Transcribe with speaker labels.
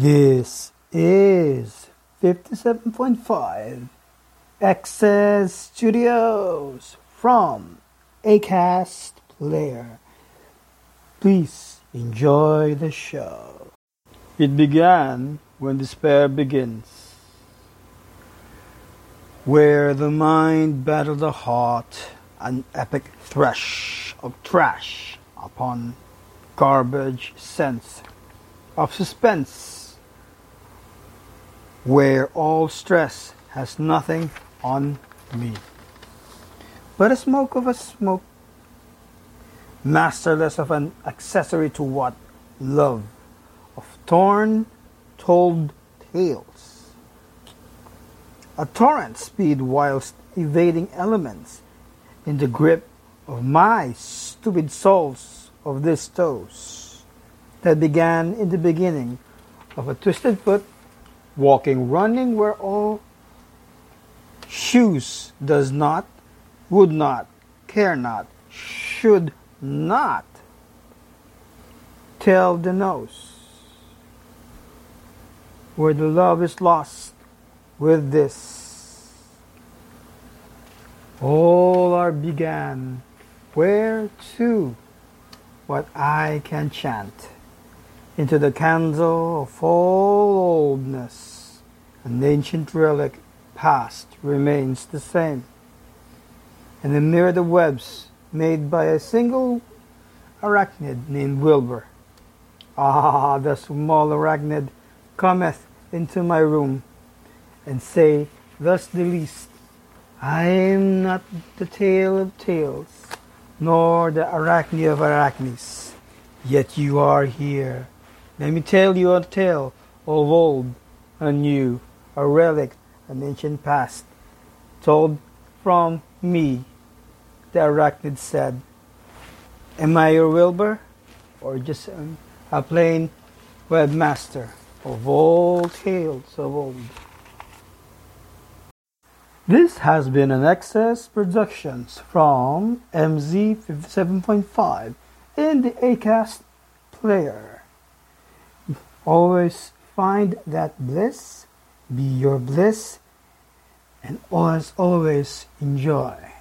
Speaker 1: This is 57.5 Access Studios from ACAST Player. Please enjoy the show. It began when despair begins, where the mind battled the heart, an epic thresh of trash upon garbage sense of suspense, where all stress has nothing on me but a smoke of a smoke, masterless of an accessory to what love of torn, told tales. A torrent speed whilst evading elements in the grip of my stupid souls of this toes that began in the beginning of a twisted foot walking running where all shoes does not would not care not should not tell the nose where the love is lost with this. All are began. Where to? What I can chant into the candle of all oldness an ancient relic past remains the same and the mirror of webs made by a single arachnid named Wilbur. Ah, the small arachnid cometh into my room and say thus the least, I am not the tale of tales, nor the arachne of arachnes, yet you are here. Let me tell you a tale of old and new, a relic, an ancient past, told from me, the arachnid said. Am I your Wilbur? Or just um, a plain webmaster of old tales of old? This has been an Excess Productions from MZ57.5 in the ACAST player. Always find that bliss, be your bliss, and always, always enjoy.